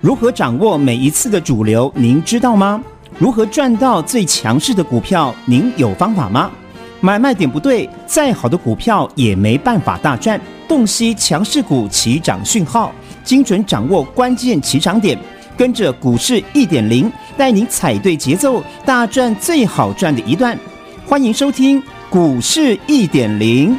如何掌握每一次的主流？您知道吗？如何赚到最强势的股票？您有方法吗？买卖点不对，再好的股票也没办法大赚。洞悉强势股起涨讯号，精准掌握关键起涨点，跟着股市一点零，带您踩对节奏，大赚最好赚的一段。欢迎收听股市一点零。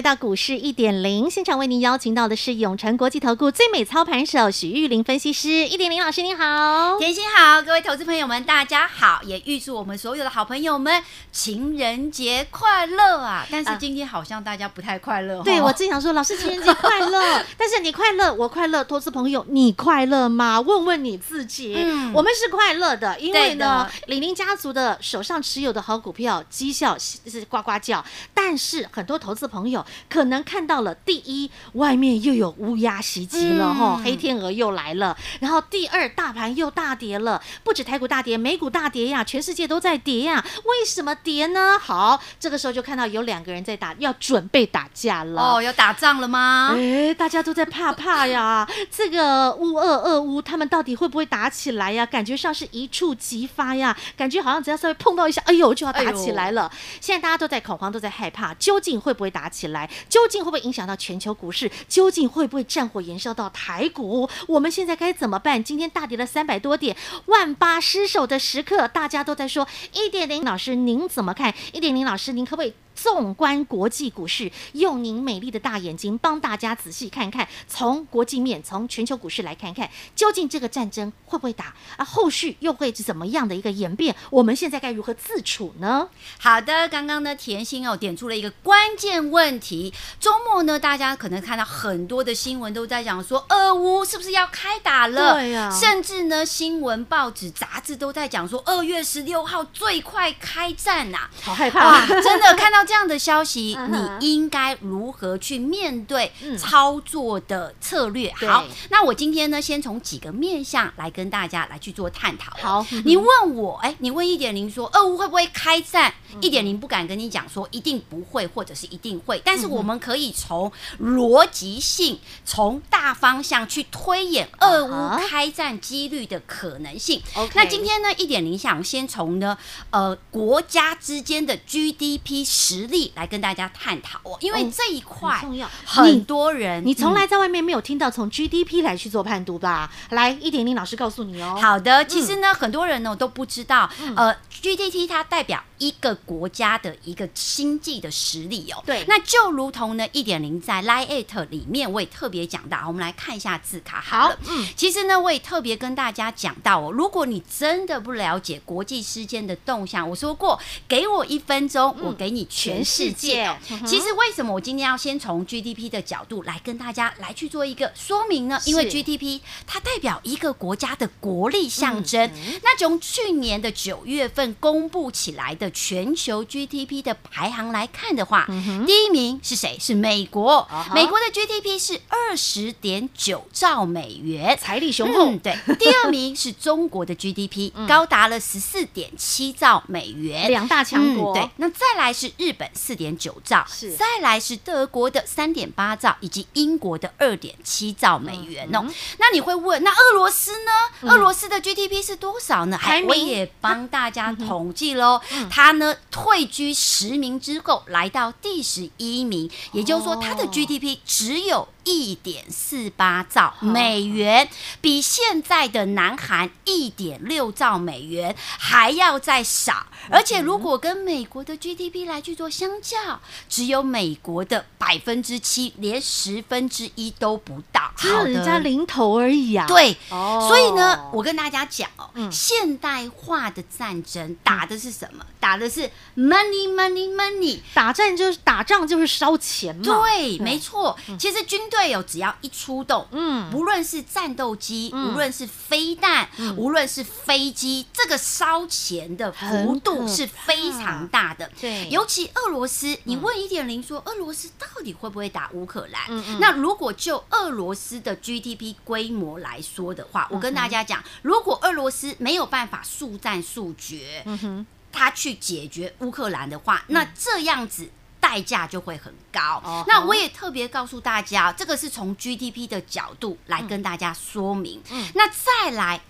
来到股市一点零现场，为您邀请到的是永诚国际投顾最美操盘手许玉玲分析师，一点零老师您好，甜心好，各位投资朋友们大家好，也预祝我们所有的好朋友们情人节快乐啊！但是今天好像大家不太快乐，啊，对我正想说，老师情人节快乐，但是你快乐，我快乐，投资朋友你快乐吗？问问你自己，嗯，我们是快乐的，因为呢，李宁家族的手上持有的好股票绩效是呱呱叫，但是很多投资。朋友可能看到了，第一，外面又有乌鸦袭击了哈，嗯、黑天鹅又来了。然后第二，大盘又大跌了，不止台股大跌，美股大跌呀，全世界都在跌呀。为什么跌呢？好，这个时候就看到有两个人在打，要准备打架了。哦，要打仗了吗？哎，大家都在怕怕呀。这个乌二二乌，他们到底会不会打起来呀？感觉上是一触即发呀，感觉好像只要稍微碰到一下，哎呦，就要打起来了。哎、现在大家都在恐慌，都在害怕，究竟会不会？打起来，究竟会不会影响到全球股市？究竟会不会战火延烧到台股？我们现在该怎么办？今天大跌了三百多点，万八失守的时刻，大家都在说一点零老师，您怎么看？一点零老师，您可不可以？纵观国际股市，用您美丽的大眼睛帮大家仔细看看，从国际面、从全球股市来看看，究竟这个战争会不会打啊？后续又会是怎么样的一个演变？我们现在该如何自处呢？好的，刚刚呢，甜心哦点出了一个关键问题。周末呢，大家可能看到很多的新闻都在讲说，俄乌是不是要开打了？对呀、啊，甚至呢，新闻、报纸、杂志都在讲说，二月十六号最快开战呐、啊！好害怕啊！真的看到。这样的消息，你应该如何去面对操作的策略？好，那我今天呢，先从几个面向来跟大家来去做探讨。好，你问我，哎，你问一点零说，俄乌会不会开战？一点零不敢跟你讲说一定不会，或者是一定会，但是我们可以从逻辑性、从大方向去推演俄乌开战几率的可能性。那今天呢，一点零想先从呢，呃，国家之间的 GDP 十。实力来跟大家探讨哦，因为这一块很重要，很多人你从来在外面没有听到从 GDP 来去做判读吧？来，一点零老师告诉你哦。好的，其实呢，很多人呢都不知道，呃，GDP 它代表一个国家的一个经济的实力哦。对，那就如同呢，一点零在 Line It 里面我也特别讲到，我们来看一下字卡好了。嗯，其实呢，我也特别跟大家讲到哦，如果你真的不了解国际之间的动向，我说过，给我一分钟，我给你全。全世界，其实为什么我今天要先从 GDP 的角度来跟大家来去做一个说明呢？因为 GDP 它代表一个国家的国力象征。那从去年的九月份公布起来的全球 GDP 的排行来看的话，第一名是谁？是美国。美国的 GDP 是二十点九兆美元，财力雄厚。对，第二名是中国的 GDP，高达了十四点七兆美元，两大强国。对，那再来是日本。本四点九兆，是再来是德国的三点八兆，以及英国的二点七兆美元哦。嗯、那你会问，那俄罗斯呢？嗯、俄罗斯的 GDP 是多少呢？还我也帮大家统计喽。它呢退居十名之后，来到第十一名，也就是说，它的 GDP 只有。一点四八兆美元，比现在的南韩一点六兆美元还要再少，而且如果跟美国的 GDP 来去做相较，只有美国的百分之七，连十分之一都不到，只有人家零头而已啊。对，所以呢，我跟大家讲哦，现代化的战争打的是什么？打的是 money money money，打战就是打仗就是烧钱嘛。对，没错，其实军。队友只要一出动，嗯，无论是战斗机，无论是飞弹，无论是飞机，这个烧钱的幅度是非常大的。对，尤其俄罗斯，你问一点零说，俄罗斯到底会不会打乌克兰？那如果就俄罗斯的 GDP 规模来说的话，我跟大家讲，如果俄罗斯没有办法速战速决，嗯哼，他去解决乌克兰的话，那这样子。代价就会很高。哦、那我也特别告诉大家，这个是从 GDP 的角度来跟大家说明。嗯、那再来。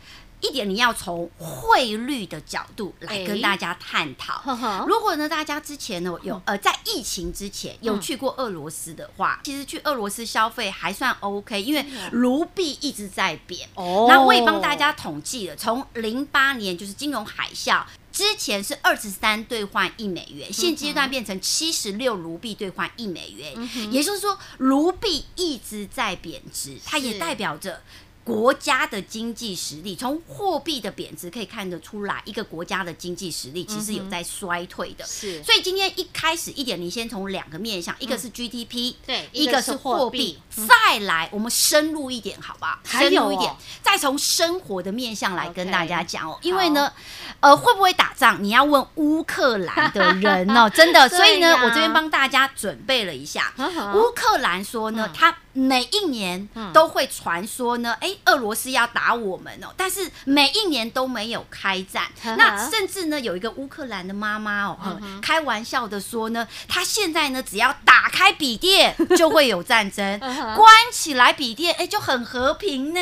一点，你要从汇率的角度来跟大家探讨。欸、如果呢，大家之前呢有呃在疫情之前有去过俄罗斯的话，嗯、其实去俄罗斯消费还算 OK，因为卢币一直在贬。哦，那我也帮大家统计了，从零八年就是金融海啸之前是二十三兑换一美元，现阶段变成七十六卢币兑换一美元，嗯、也就是说卢币一直在贬值，它也代表着。国家的经济实力，从货币的贬值可以看得出来，一个国家的经济实力其实有在衰退的。是，所以今天一开始一点，你先从两个面向，一个是 GDP，对，一个是货币，再来我们深入一点，好吧？深入一点，再从生活的面向来跟大家讲哦。因为呢，呃，会不会打仗？你要问乌克兰的人哦，真的。所以呢，我这边帮大家准备了一下，乌克兰说呢，他。每一年都会传说呢，哎，俄罗斯要打我们哦，但是每一年都没有开战。那甚至呢，有一个乌克兰的妈妈哦，开玩笑的说呢，她现在呢，只要打开笔电就会有战争，关起来笔电，哎，就很和平呢。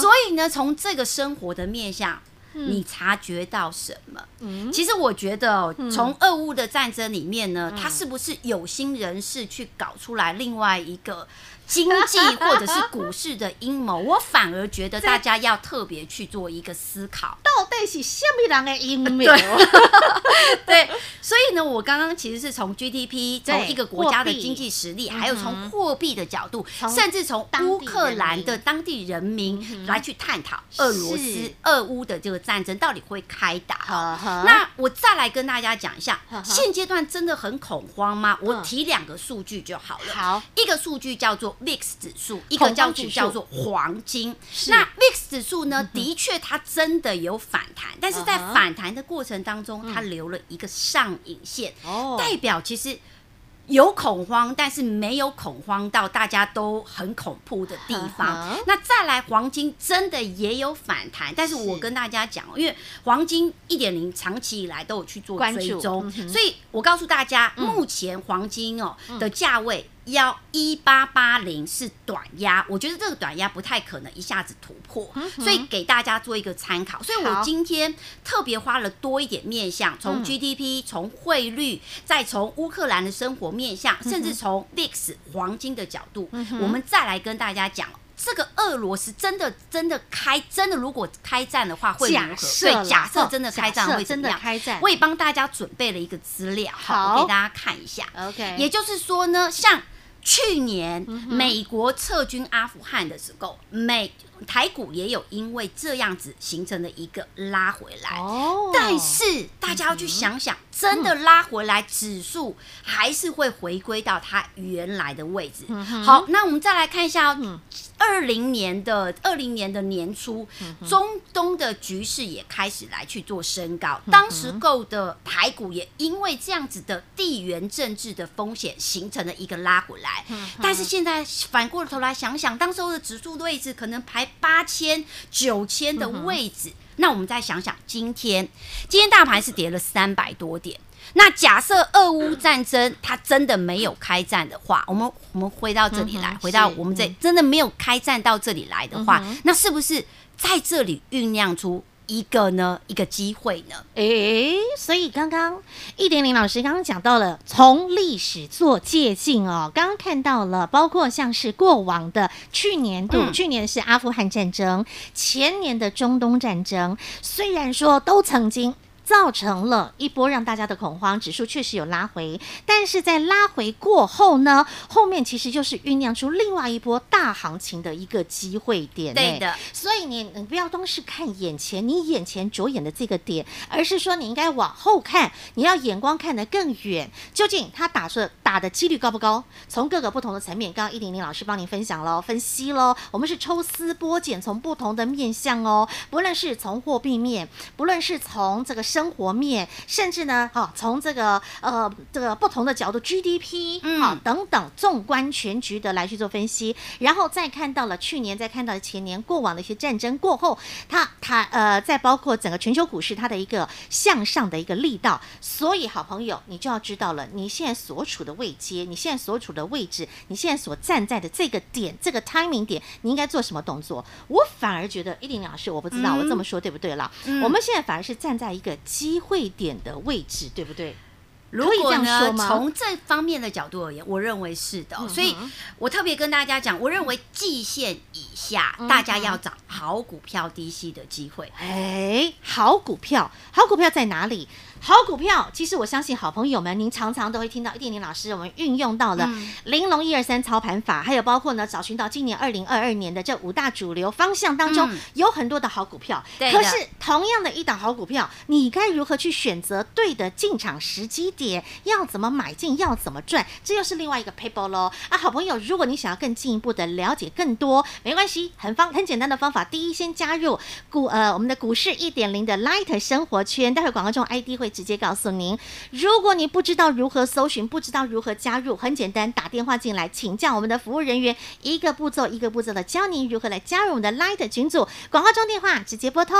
所以呢，从这个生活的面向。你察觉到什么？嗯，其实我觉得，从俄乌的战争里面呢，他是不是有心人士去搞出来另外一个？经济或者是股市的阴谋，我反而觉得大家要特别去做一个思考，到底是什么人的阴谋？对，对，所以呢，我刚刚其实是从 GDP，从一个国家的经济实力，还有从货币的角度，甚至从乌克兰的当地人民来去探讨俄罗斯、俄乌的这个战争到底会开打。那我再来跟大家讲一下，现阶段真的很恐慌吗？我提两个数据就好了。好，一个数据叫做。VIX 指数，一个叫做叫做黄金。那 VIX 指数呢？的确，它真的有反弹，但是在反弹的过程当中，它留了一个上影线，代表其实有恐慌，但是没有恐慌到大家都很恐怖的地方。那再来，黄金真的也有反弹，但是我跟大家讲，因为黄金一点零长期以来都有去做追踪，所以我告诉大家，目前黄金哦的价位。要一八八零是短压，我觉得这个短压不太可能一下子突破，所以给大家做一个参考。所以我今天特别花了多一点面向，从 GDP、从汇率，再从乌克兰的生活面向，甚至从 VIX 黄金的角度，我们再来跟大家讲，这个俄罗斯真的真的开真的如果开战的话会如何？对，假设真的开战会怎么样？开战，我也帮大家准备了一个资料，好，我给大家看一下。OK，也就是说呢，像。去年美国撤军阿富汗的时候，美台股也有因为这样子形成了一个拉回来。哦，但是大家要去想想，真的拉回来，指数还是会回归到它原来的位置。好，那我们再来看一下。二零年的二零年的年初，中东的局势也开始来去做升高。当时购的台股也因为这样子的地缘政治的风险，形成了一个拉回来。但是现在反过头来想想，当时候的指数位置可能排八千、九千的位置。那我们再想想，今天今天大盘是跌了三百多点。那假设俄乌战争它真的没有开战的话，我们我们回到这里来，回到我们这真的没有开战到这里来的话，那是不是在这里酝酿出一个呢一个机会呢？诶，所以刚刚一点零老师刚刚讲到了从历史做借鉴哦，刚刚看到了包括像是过往的去年度，嗯、去年是阿富汗战争，前年的中东战争，虽然说都曾经。造成了一波让大家的恐慌，指数确实有拉回，但是在拉回过后呢，后面其实就是酝酿出另外一波大行情的一个机会点。对的，所以你你不要光是看眼前，你眼前着眼的这个点，而是说你应该往后看，你要眼光看得更远，究竟他打算打的几率高不高？从各个不同的层面，刚刚一零零老师帮您分享了分析喽，我们是抽丝剥茧，从不同的面向哦，不论是从货币面，不论是从这个生生活面，甚至呢，哈，从这个呃这个不同的角度，GDP，好、嗯、等等，纵观全局的来去做分析，然后再看到了去年，再看到了前年过往的一些战争过后，它它呃，再包括整个全球股市它的一个向上的一个力道，所以好朋友，你就要知道了，你现在所处的位阶，你现在所处的位置，你现在所站在的这个点，这个 timing 点，你应该做什么动作？我反而觉得，一林老师，我不知道我这么说对不对了？嗯、我们现在反而是站在一个机会点的位置，对不对？如果呢，从这方面的角度而言，我认为是的。所以我特别跟大家讲，我认为季线以下，大家要找好股票低吸的机会。哎，好股票，好股票在哪里？好股票，其实我相信好朋友们，您常常都会听到一点点老师我们运用到了玲珑一二三操盘法，还有包括呢找寻到今年二零二二年的这五大主流方向当中，有很多的好股票。可是同样的一档好股票，你该如何去选择对的进场时机点？要怎么买进？要怎么赚？这又是另外一个 paper 喽。啊，好朋友，如果你想要更进一步的了解更多，没关系，很方很简单的方法。第一，先加入股呃我们的股市一点零的 Light 生活圈，待会广告中 ID 会。直接告诉您，如果你不知道如何搜寻，不知道如何加入，很简单，打电话进来请教我们的服务人员，一个步骤一个步骤的教您如何来加入我们的 Light 群组。广告中电话直接拨通，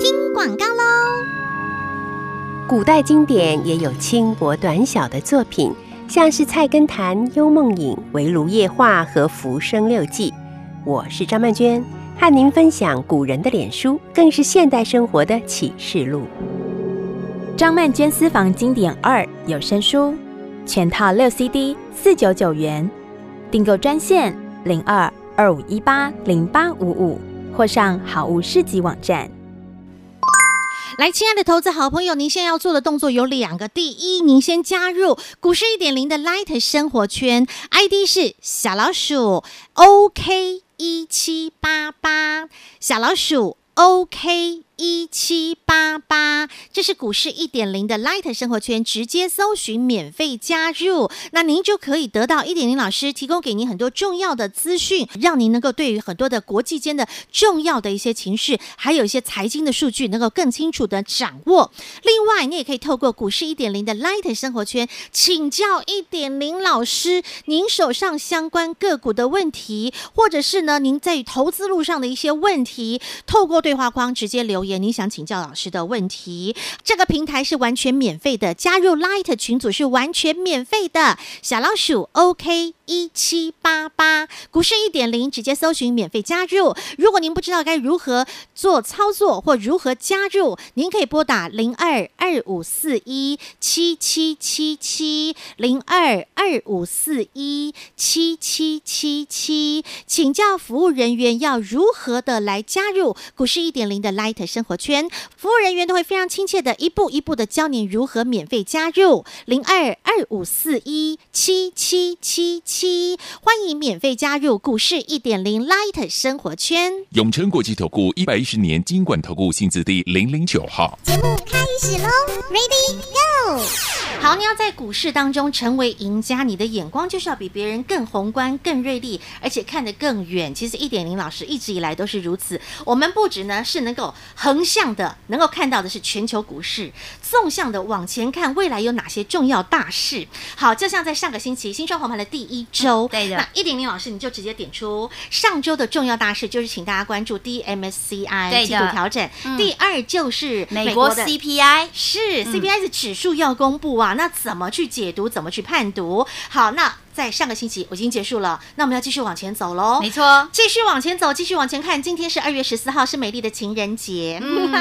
听广告喽。古代经典也有轻薄短小的作品，像是《菜根谭》《幽梦影》《围炉夜话》和《浮生六记》。我是张曼娟。和您分享古人的脸书，更是现代生活的启示录。张曼娟私房经典二有声书，全套六 CD，四九九元。订购专线零二二五一八零八五五，或上好物市集网站。来，亲爱的投资好朋友，您现在要做的动作有两个。第一，您先加入股市一点零的 Light 生活圈，ID 是小老鼠 OK。一七八八小老鼠，OK。一七八八，这是股市一点零的 Light 生活圈，直接搜寻免费加入，那您就可以得到一点零老师提供给您很多重要的资讯，让您能够对于很多的国际间的重要的一些情绪，还有一些财经的数据，能够更清楚的掌握。另外，你也可以透过股市一点零的 Light 生活圈请教一点零老师，您手上相关个股的问题，或者是呢您在投资路上的一些问题，透过对话框直接留言。你想请教老师的问题，这个平台是完全免费的，加入 Light 群组是完全免费的。小老鼠 OK 一七八八，股市一点零，直接搜寻免费加入。如果您不知道该如何做操作或如何加入，您可以拨打零二二五四一七七七七零二二五四一七七七七，请教服务人员要如何的来加入股市一点零的 Light 生活圈，服务人员都会非常亲切的一步一步的教您如何免费加入零二二五四一七七七七，欢迎免费加入股市一点零 Light 生活圈。永诚国际投顾一百一十年金管投顾薪资第零零九号。节目开始喽，Ready Go！好，你要在股市当中成为赢家，你的眼光就是要比别人更宏观、更锐利，而且看得更远。其实一点零老师一直以来都是如此。我们不止呢是能够横向的能够看到的是全球股市，纵向的往前看未来有哪些重要大事。好，就像在上个星期新双红盘的第一周，对的，那一点零老师你就直接点出上周的重要大事，就是请大家关注 DMSCI 季度调整。嗯、第二就是美国的 CPI，是 CPI 的指数要公布啊，那怎么去解读？怎么去判读？好，那。在上个星期我已经结束了，那我们要继续往前走喽。没错，继续往前走，继续往前看。今天是二月十四号，是美丽的情人节。嗯、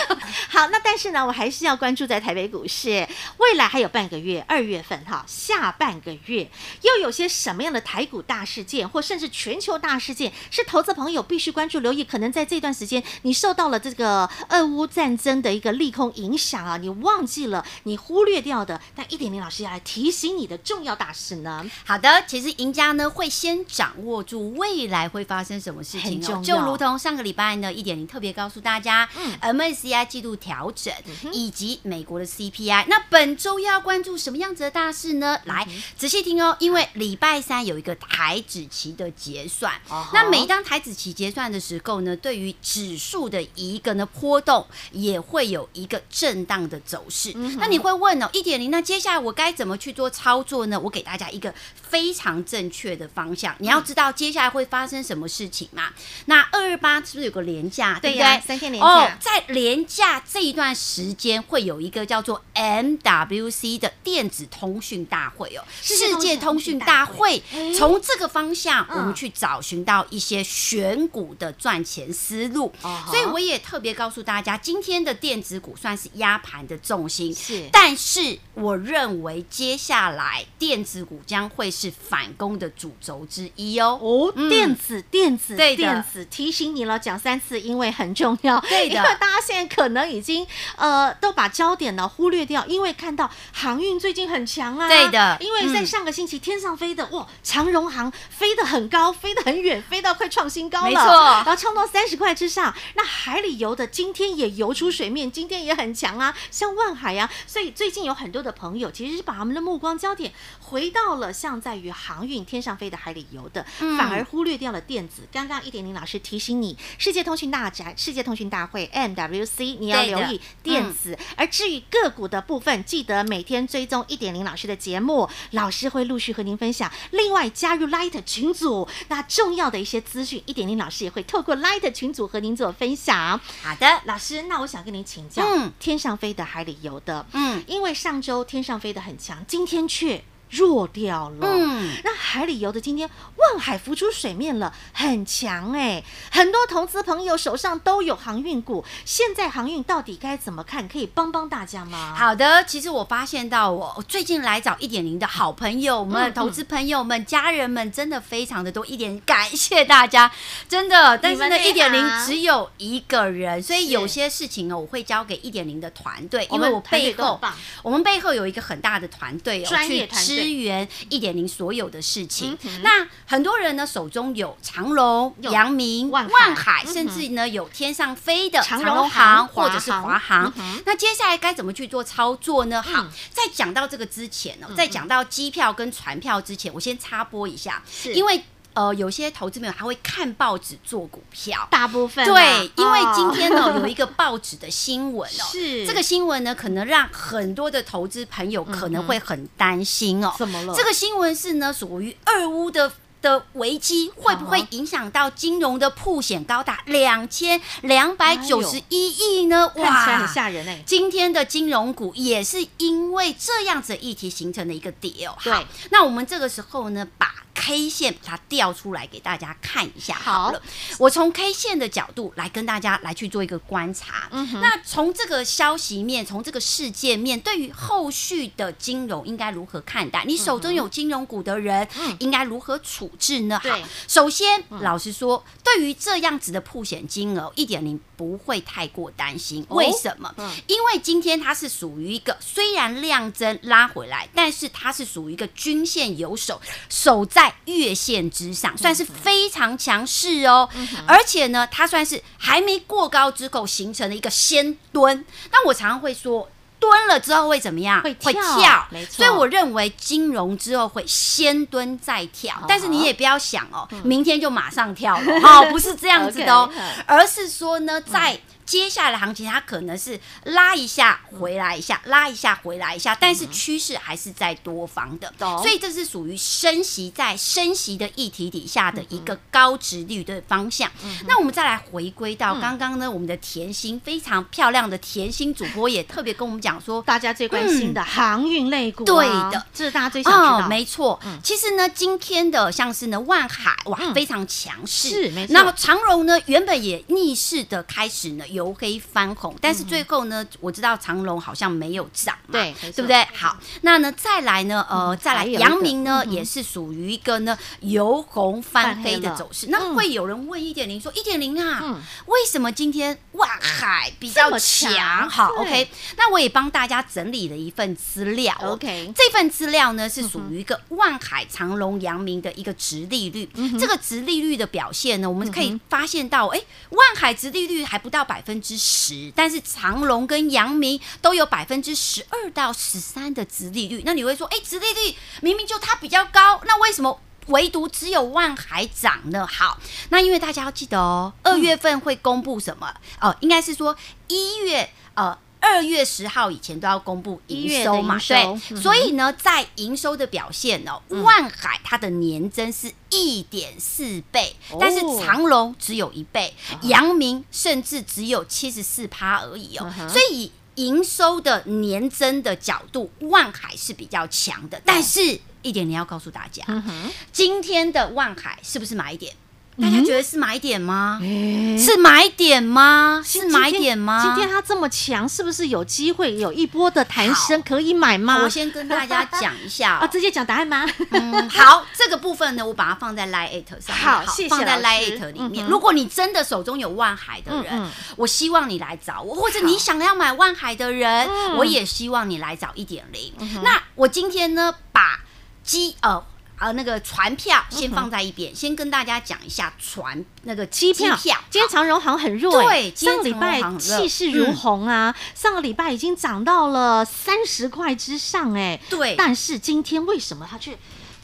好，那但是呢，我还是要关注在台北股市。未来还有半个月，二月份哈，下半个月又有些什么样的台股大事件，或甚至全球大事件，是投资朋友必须关注、留意？可能在这段时间，你受到了这个俄乌战争的一个利空影响啊，你忘记了，你忽略掉的，但一点零老师要来提醒你的重要大事呢？好的，其实赢家呢会先掌握住未来会发生什么事情哦，就如同上个礼拜呢，一点零特别告诉大家，嗯，MSCI 季度调整、嗯、以及美国的 CPI，那本周要关注什么样子的大事呢？嗯、来仔细听哦，因为礼拜三有一个台指期的结算，哦、那每一当台指期结算的时候呢，对于指数的一个呢波动也会有一个震荡的走势。嗯、那你会问哦，一点零，那接下来我该怎么去做操作呢？我给大家一个非常正确的方向。你要知道接下来会发生什么事情嘛？那二二八是不是有个连假？对不对？三天连假。哦，在连假这一段时间，会有一个叫做 MWC 的电子通讯大会哦，世界通讯大会。从这个方向，我们去找寻到一些选股的赚钱思路。所以我也特别告诉大家，今天的电子股算是压盘的重心。是，但是我认为接下来电子股将会是反攻的主轴之一哦。哦，电子，电子，对，电子，提醒你了，讲三次，因为很重要。对的，因为大家现在可能已经呃都把焦点呢忽略掉，因为看到航运最近很强啊。对的，因为在上个星期天上飞的哇，长荣航飞得很高，飞得很远，飞到快创新高了。没错，然后冲到三十块之上。那海里游的今天也游出水面，今天也很强啊，像万海啊。所以最近有很多的朋友其实是把他们的目光焦点回到了像在于航运天上飞的海里游的，嗯、反而忽略掉了电子。刚刚一点零老师提醒你，世界通讯大展、世界通讯大会 MWC，你要留意电子。嗯、而至于个股的部分，记得每天追踪一点零老师的节目，老师会陆续和您分享。另外加入 Light 群组，那重要的一些资讯，一点零老师也会透过 Light 群组和您做分享。好的，老师，那我想跟您请教，嗯，天上飞的、海里游的，嗯，因为上周天上飞的很强，今天却。弱掉了，嗯，那海里游的今天望海浮出水面了，很强哎，很多投资朋友手上都有航运股，现在航运到底该怎么看？可以帮帮大家吗？好的，其实我发现到我最近来找一点零的好朋友们、嗯、投资朋友们、家人们真的非常的多，一点感谢大家，真的。但是呢，一点零只有一个人，所以有些事情呢，我会交给一点零的团队，因为我背后我们背后有一个很大的团队哦，专业团队。支援一点零所有的事情，嗯、那很多人呢手中有长隆、阳明、万海，万海甚至呢有天上飞的长隆航或者是华航。那接下来该怎么去做操作呢？好，在讲到这个之前呢，在讲到机票跟船票之前，我先插播一下，是。因为。呃，有些投资朋友还会看报纸做股票，大部分对，哦、因为今天呢有一个报纸的新闻哦，是这个新闻呢可能让很多的投资朋友可能会很担心哦，怎么了？这个新闻是呢属于俄乌的的危机，会不会影响到金融的破险高达两千两百九十一亿呢？哇，看起来很吓人哎！今天的金融股也是因为这样子的议题形成的一个跌哦。对，那我们这个时候呢把。K 线把它调出来给大家看一下好了。好，我从 K 线的角度来跟大家来去做一个观察。嗯哼，那从这个消息面，从这个事件面，对于后续的金融应该如何看待？你手中有金融股的人，应该如何处置呢？好，首先，老实说，对于这样子的曝险金额，一点零不会太过担心。为什么？因为今天它是属于一个虽然量增拉回来，但是它是属于一个均线有守守在。在月线之上，算是非常强势哦。嗯、而且呢，它算是还没过高之后形成了一个先蹲。那我常常会说，蹲了之后会怎么样？会跳，会跳。没错。所以我认为金融之后会先蹲再跳。哦、但是你也不要想哦，嗯、明天就马上跳了。好、哦，不是这样子的哦 而是说呢，在。接下来的行情，它可能是拉一下回来一下，拉一下回来一下，但是趋势还是在多方的，嗯、所以这是属于升息在升息的议题底下的一个高值率的方向。那我们再来回归到刚刚呢，我们的甜心非常漂亮的甜心主播也特别跟我们讲说，大家最关心的航运类股、啊，对的，这是大家最想知道。哦、没错，嗯、其实呢，今天的像是呢万海哇非常强势，是没错。那么长荣呢，原本也逆势的开始呢。由黑翻红，但是最后呢，我知道长荣好像没有涨嘛，对，对不对？好，那呢再来呢，呃，再来阳明呢也是属于一个呢由红翻黑的走势。那会有人问一点零说一点零啊，为什么今天万海比较强？好，OK，那我也帮大家整理了一份资料，OK，这份资料呢是属于一个万海、长隆、阳明的一个殖利率，这个殖利率的表现呢，我们可以发现到，哎，万海殖利率还不到百分分之十，但是长隆跟阳明都有百分之十二到十三的殖利率。那你会说，哎，殖利率明明就它比较高，那为什么唯独只有万海涨呢？好，那因为大家要记得哦，二月份会公布什么？哦、应该是说一月，呃。二月十号以前都要公布营收嘛？对，嗯、所以呢，在营收的表现呢、哦，嗯、万海它的年增是一点四倍，哦、但是长隆只有一倍，阳、哦、明甚至只有七十四趴而已哦。嗯、所以以营收的年增的角度，万海是比较强的。但是一点你要告诉大家，嗯、今天的万海是不是买点？大家觉得是买点吗？嗯、是买点吗？是买点吗？今天它这么强，是不是有机会有一波的弹升可以买吗？我先跟大家讲一下、哦、啊，直接讲答案吗？嗯，好，这个部分呢，我把它放在 Lite 上面，好，好谢谢放在 Lite 里面。如果你真的手中有万海的人，我希望你来找我，或者你想要买万海的人，我也希望你来找一点零。那我今天呢，把机呃。呃，那个船票先放在一边，嗯、先跟大家讲一下船那个机票。票今天长荣航很弱，对，上个礼拜气势如虹啊，嗯、上个礼拜已经涨到了三十块之上，哎，对。但是今天为什么它却？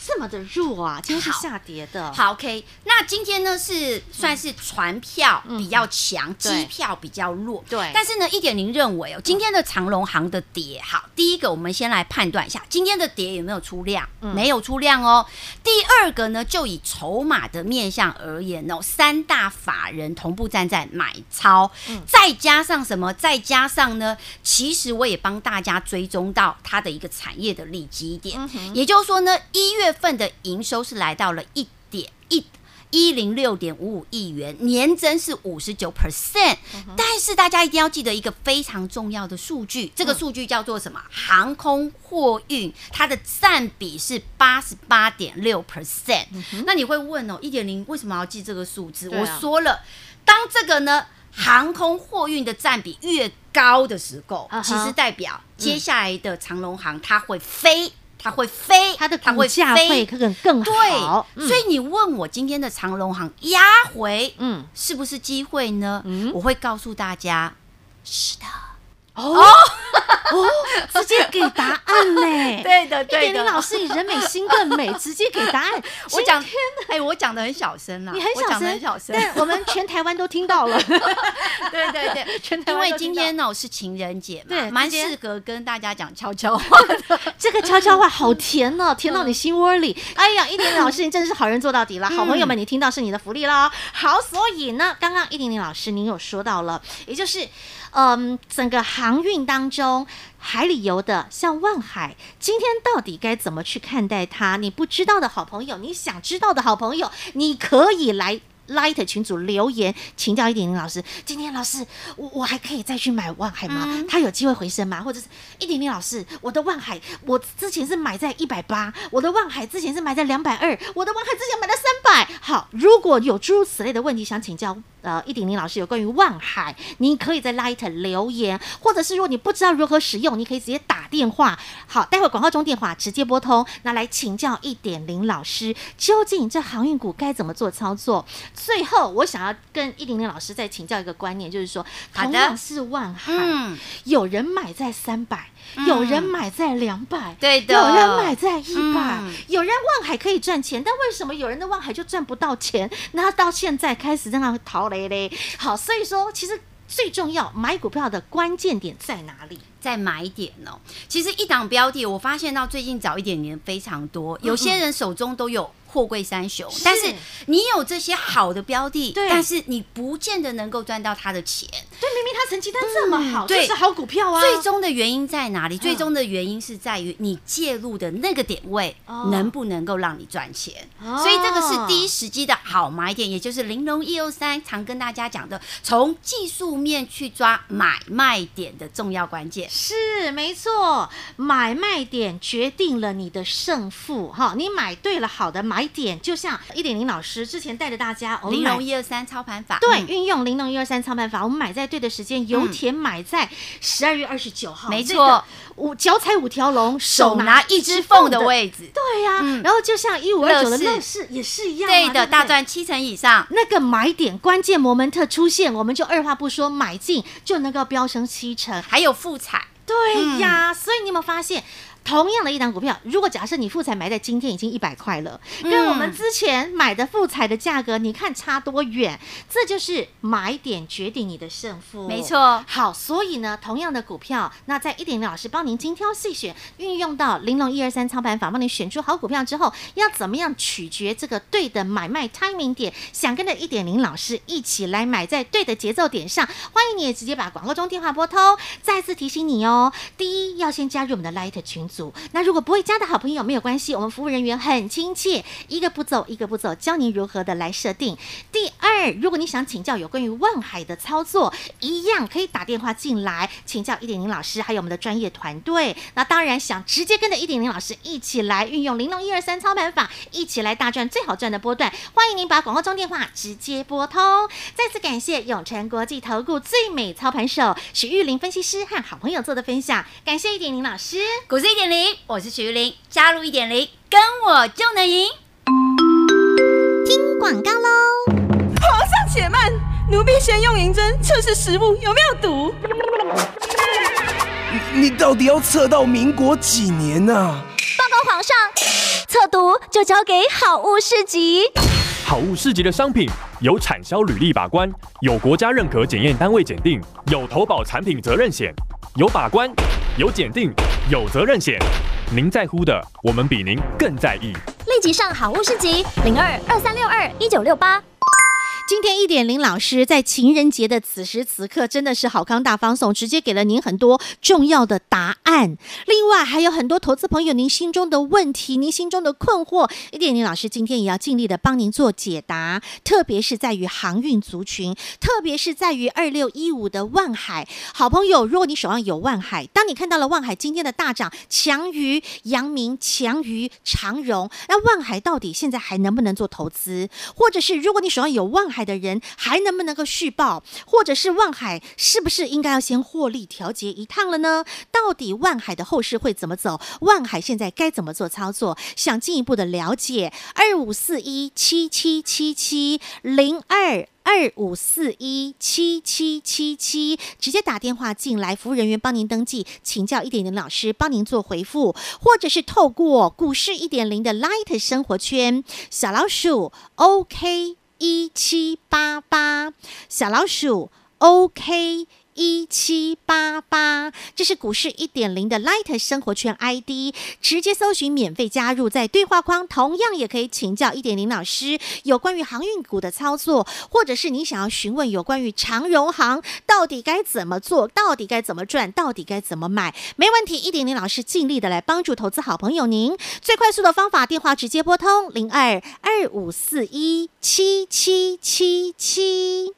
这么的弱啊！今天是下跌的。好，好，OK。那今天呢是算是船票比较强，机、嗯、票比较弱。对。但是呢，一点零认为哦，今天的长龙行的跌，好，第一个我们先来判断一下今天的跌有没有出量？嗯、没有出量哦。第二个呢，就以筹码的面向而言哦，三大法人同步站在买超，嗯、再加上什么？再加上呢，其实我也帮大家追踪到它的一个产业的利基点，嗯、也就是说呢，一月。份的营收是来到了一点一一零六点五五亿元，年增是五十九 percent。但是大家一定要记得一个非常重要的数据，这个数据叫做什么？航空货运它的占比是八十八点六 percent。那你会问哦，一点零为什么要记这个数字？我说了，当这个呢航空货运的占比越高的时候，其实代表接下来的长龙航它会飞。它会飞，它的股价会更更好。对，所以你问我今天的长隆行压回，嗯，是不是机会呢？嗯，我会告诉大家，是的。哦。哦，直接给答案呢？对的，对的。一点零老师，你人美心更美，直接给答案。我讲，哎，我讲的很小声啊，你很小声，很小声，但我们全台湾都听到了。对 对对，全台湾。因为今天呢是情人节嘛，对，蛮适合跟大家讲悄悄话的。这个悄悄话好甜哦，甜到你心窝里。哎呀，一点点老师，你真的是好人做到底了。好朋友们，你听到是你的福利了。好，所以呢，刚刚一点点老师您有说到了，也就是。嗯，整个航运当中，海里游的像万海，今天到底该怎么去看待它？你不知道的好朋友，你想知道的好朋友，你可以来。Light 群组留言请教一点点老师，今天老师我我还可以再去买万海吗？嗯、他有机会回升吗？或者是一点点老师，我的万海我之前是买在一百八，我的万海之前是买在两百二，我的万海之前买在三百。好，如果有诸如此类的问题想请教呃一鼎林老师有关于万海，你可以在 Light 留言，或者是如果你不知道如何使用，你可以直接打电话。好，待会广告中电话直接拨通，那来请教一点林老师，究竟这航运股该怎么做操作？最后，我想要跟一零零老师再请教一个观念，就是说，同样是万海，嗯、有人买在三百、嗯，有人买在两百，对的，有人买在一百、嗯，有人望海可以赚钱，但为什么有人的望海就赚不到钱？那到现在开始在那逃雷嘞？好，所以说，其实最重要买股票的关键点在哪里？在买点哦。其实一档标的，我发现到最近早一点年非常多，有些人手中都有。货柜三雄，但是你有这些好的标的，对，但是你不见得能够赚到他的钱。对，明明他成绩单这么好，嗯、对，是好股票啊。最终的原因在哪里？最终的原因是在于你介入的那个点位能不能够让你赚钱。哦、所以这个是第一时机的好买点，也就是玲珑一二三常跟大家讲的，从技术面去抓买卖点的重要关键。是没错，买卖点决定了你的胜负。哈，你买对了好的买点，就像一点零老师之前带着大家，玲珑一二三操盘法，对，运用玲珑一二三操盘法，我们买在对的时间，油田买在十二月二十九号，没错，五脚踩五条龙，手拿一只凤的位置，对呀，然后就像一五二九的乐视。也是一样，对的，大赚七成以上，那个买点关键摩门特出现，我们就二话不说买进，就能够飙升七成，还有复彩，对呀，所以你有没有发现？同样的一档股票，如果假设你富彩买在今天已经一百块了，跟我们之前买的富彩的价格，你看差多远？这就是买点决定你的胜负。没错。好，所以呢，同样的股票，那在一点零老师帮您精挑细选，运用到玲珑一二三操盘法，帮你选出好股票之后，要怎么样取决这个对的买卖 timing 点？想跟着一点零老师一起来买在对的节奏点上，欢迎你也直接把广告中电话拨通。再次提醒你哦，第一要先加入我们的 Light 群组。那如果不会加的好朋友没有关系，我们服务人员很亲切，一个步骤一个步骤教您如何的来设定。第二，如果你想请教有关于万海的操作，一样可以打电话进来请教一点零老师，还有我们的专业团队。那当然想直接跟着一点零老师一起来运用玲珑一二三操盘法，一起来大赚最好赚的波段。欢迎您把广告中电话直接拨通。再次感谢永诚国际投顾最美操盘手许玉玲分析师和好朋友做的分享，感谢一点零老师，股市一点零，我是徐玉玲，加入一点零，跟我就能赢。听广告喽！皇上且慢，奴婢先用银针测试食物有没有毒。你到底要测到民国几年呢？啊？报告皇上，测毒就交给好物市集。好物市集的商品有产销履历把关，有国家认可检验单位检定，有投保产品责任险，有把关，有检定。有责任险，您在乎的，我们比您更在意。立即上好物市集零二二三六二一九六八。今天一点零老师在情人节的此时此刻，真的是好康大放送，直接给了您很多重要的答案。另外还有很多投资朋友，您心中的问题，您心中的困惑，一点零老师今天也要尽力的帮您做解答。特别是在于航运族群，特别是在于二六一五的万海。好朋友，如果你手上有万海，当你看到了万海今天的大涨，强于阳明，强于长荣，那万海到底现在还能不能做投资？或者是如果你手上有万海，海的人还能不能够续报，或者是万海是不是应该要先获利调节一趟了呢？到底万海的后市会怎么走？万海现在该怎么做操作？想进一步的了解，二五四一七七七七零二。二五四一七七七七，直接打电话进来，服务人员帮您登记，请教一点零老师帮您做回复，或者是透过股市一点零的 Light 生活圈小老鼠 OK。一七八八小老鼠，OK。一七八八，这是股市一点零的 Light 生活圈 ID，直接搜寻免费加入，在对话框同样也可以请教一点零老师有关于航运股的操作，或者是你想要询问有关于长荣航到底该怎么做，到底该怎么赚，到底该怎么买，没问题，一点零老师尽力的来帮助投资好朋友您，最快速的方法，电话直接拨通零二二五四一七七七七。